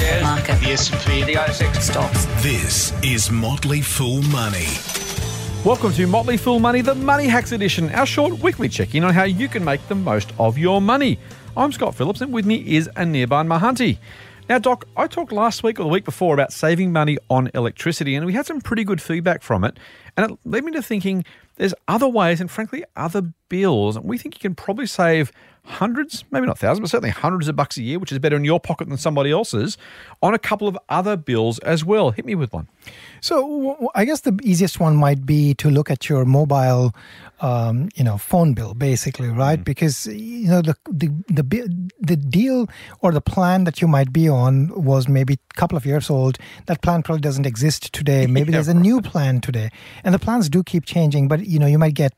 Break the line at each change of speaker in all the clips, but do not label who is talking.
shares,
Market.
the S&P, the ASX.
Stocks.
This is Motley Fool Money.
Welcome to Motley Fool Money, the Money Hacks Edition, our short weekly check in on how you can make the most of your money. I'm Scott Phillips, and with me is Anirban Mahanti. Now, Doc, I talked last week or the week before about saving money on electricity, and we had some pretty good feedback from it. And it led me to thinking there's other ways, and frankly, other bills. And we think you can probably save hundreds, maybe not thousands, but certainly hundreds of bucks a year, which is better in your pocket than somebody else's, on a couple of other bills as well. Hit me with one.
So I guess the easiest one might be to look at your mobile, um, you know, phone bill, basically, right? Because you know the the the the deal or the plan that you might be on was maybe a couple of years old. That plan probably doesn't exist today. Maybe
Yeah,
there's a new plan today, and the plans do keep changing. But you know, you might get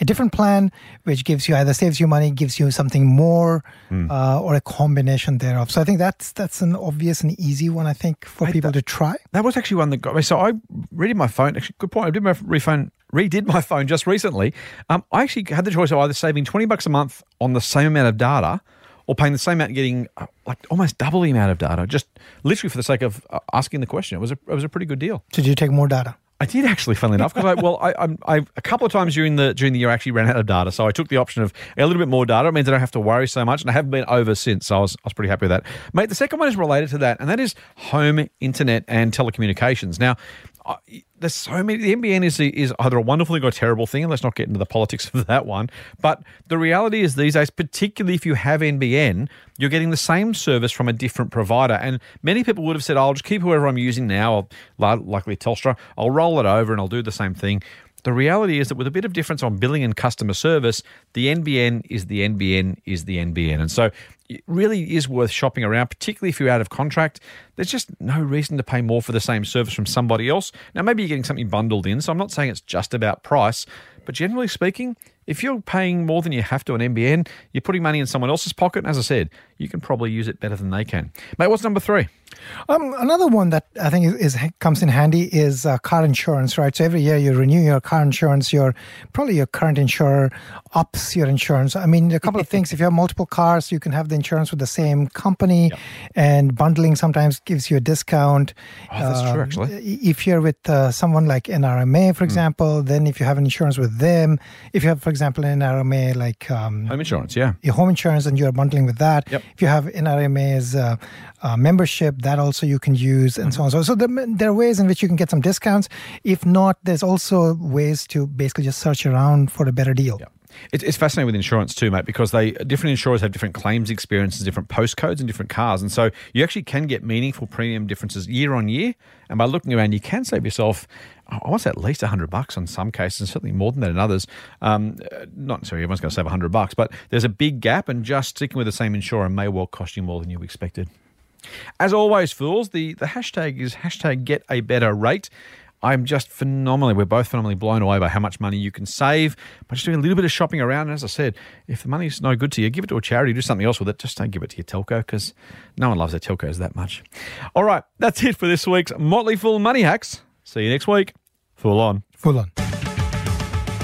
a different plan which gives you either saves you money, gives you something more, uh, or a combination thereof. So I think that's that's an obvious and easy one. I think for
Mate,
people
that-
to try.
That was actually one that got me. So I redid my phone. Actually, good point. I did my refund, redid my phone just recently. Um, I actually had the choice of either saving twenty bucks a month on the same amount of data, or paying the same amount and getting uh, like almost double the amount of data, just literally for the sake of uh, asking the question. It was a it was a pretty good deal.
Did you take more data?
I did actually, funnily enough, because I well, I, I'm- I a couple of times during the during the year I actually ran out of data, so I took the option of a little bit more data. It means I don't have to worry so much, and I haven't been over since. So I was I was pretty happy with that, mate. The second one is related to that, and that is home internet and telecommunications. Now, There's so many. The NBN is is either a wonderful thing or a terrible thing, and let's not get into the politics of that one. But the reality is these days, particularly if you have NBN, you're getting the same service from a different provider. And many people would have said, oh, "I'll just keep whoever I'm using now, likely Telstra. I'll roll it over and I'll do the same thing." The reality is that with a bit of difference on billing and customer service, the NBN is the NBN is the NBN. And so it really is worth shopping around, particularly if you're out of contract. There's just no reason to pay more for the same service from somebody else. Now, maybe you're getting something bundled in, so I'm not saying it's just about price, but generally speaking, if you're paying more than you have to on NBN, you're putting money in someone else's pocket. And as I said, you can probably use it better than they can. Mate, what's number three?
Um, another one that I think is, is comes in handy is uh, car insurance, right? So every year you renew your car insurance. Your probably your current insurer ups your insurance. I mean, a couple of things. If you have multiple cars, you can have the insurance with the same company, and bundling sometimes gives you a discount.
Oh, that's true,
Um,
actually.
If you're with uh, someone like NRMA, for example, then if you have an insurance with them, if you have, for example, an NRMA like um,
Home insurance, yeah.
your home insurance and you're bundling with that.
Yep.
If you have NRMA's uh, uh, membership, that also you can use and so on. So, so there, there are ways in which you can get some discounts. If not, there's also ways to basically just search around for a better deal.
Yeah. It's, it's fascinating with insurance too, mate, because they different insurers have different claims experiences, different postcodes, and different cars, and so you actually can get meaningful premium differences year on year. And by looking around, you can save yourself, I want to say at least hundred bucks on some cases, certainly more than that in others. Um, uh, not necessarily everyone's going to save hundred bucks, but there's a big gap, and just sticking with the same insurer may well cost you more than you expected. As always, fools, the, the hashtag is hashtag get a better rate. I'm just phenomenally, we're both phenomenally blown away by how much money you can save by just doing a little bit of shopping around. And as I said, if the money's no good to you, give it to a charity, do something else with it. Just don't give it to your telco because no one loves their telcos that much. All right, that's it for this week's Motley Fool Money Hacks. See you next week. Fool on.
Fool on.